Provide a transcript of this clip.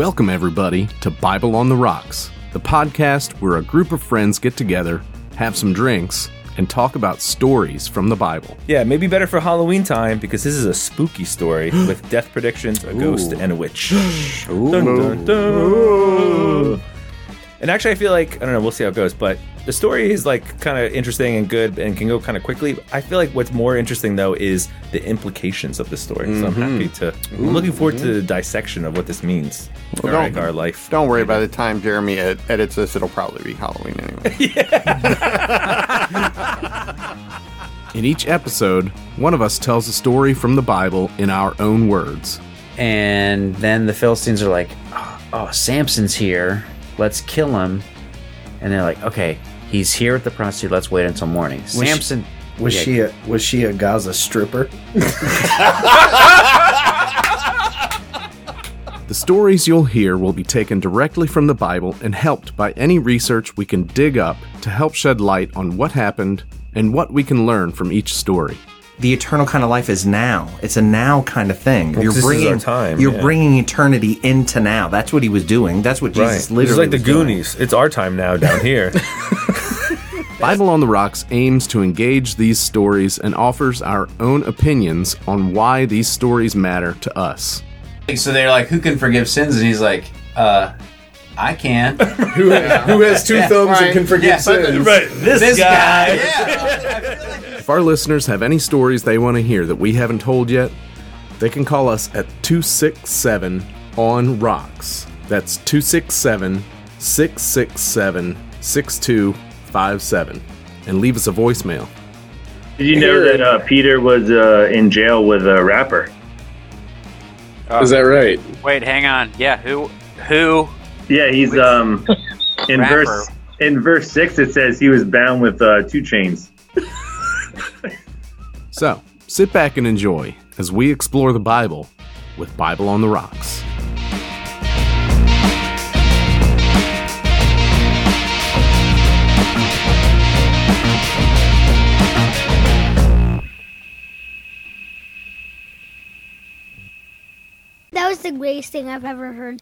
Welcome, everybody, to Bible on the Rocks, the podcast where a group of friends get together, have some drinks, and talk about stories from the Bible. Yeah, maybe better for Halloween time because this is a spooky story with death predictions, a ghost, and a witch. Dun, dun, dun. And actually, I feel like I don't know. We'll see how it goes. But the story is like kind of interesting and good, and can go kind of quickly. I feel like what's more interesting though is the implications of the story. So I'm happy mm-hmm. to. I'm looking forward to the dissection of what this means for Well, like our life. Don't worry. By the time Jeremy ed- edits this, it'll probably be Halloween anyway. In each episode, one of us tells a story from the Bible in our own words. And then the Philistines are like, oh, oh, Samson's here. Let's kill him. And they're like, okay, he's here with the prostitute. Let's wait until morning. she- Samson. Was Yeah. she a was she a Gaza stripper? The stories you'll hear will be taken directly from the Bible and helped by any research we can dig up to help shed light on what happened and what we can learn from each story. The eternal kind of life is now. It's a now kind of thing. Well, you're this is bringing our time, You're yeah. bringing eternity into now. That's what he was doing. That's what Jesus This literally is like the was doing. Goonies. It's our time now down here. Bible on the Rocks aims to engage these stories and offers our own opinions on why these stories matter to us. So they're like, who can forgive sins? And he's like, uh, I can. Who, who has two thumbs and can forgive Yeah. sins? Right. This, guy. If our listeners have any stories they want to hear that we haven't told yet, they can call us at 267 on Rocks. That's 267 667 6257. And leave us a voicemail. Did you know that uh, Peter was uh, in jail with a rapper? Is that right? Wait, hang on. Yeah, who? Who? Yeah, he's um in Rapper. verse in verse six. It says he was bound with uh, two chains. So, sit back and enjoy as we explore the Bible with Bible on the Rocks. That was the greatest thing I've ever heard.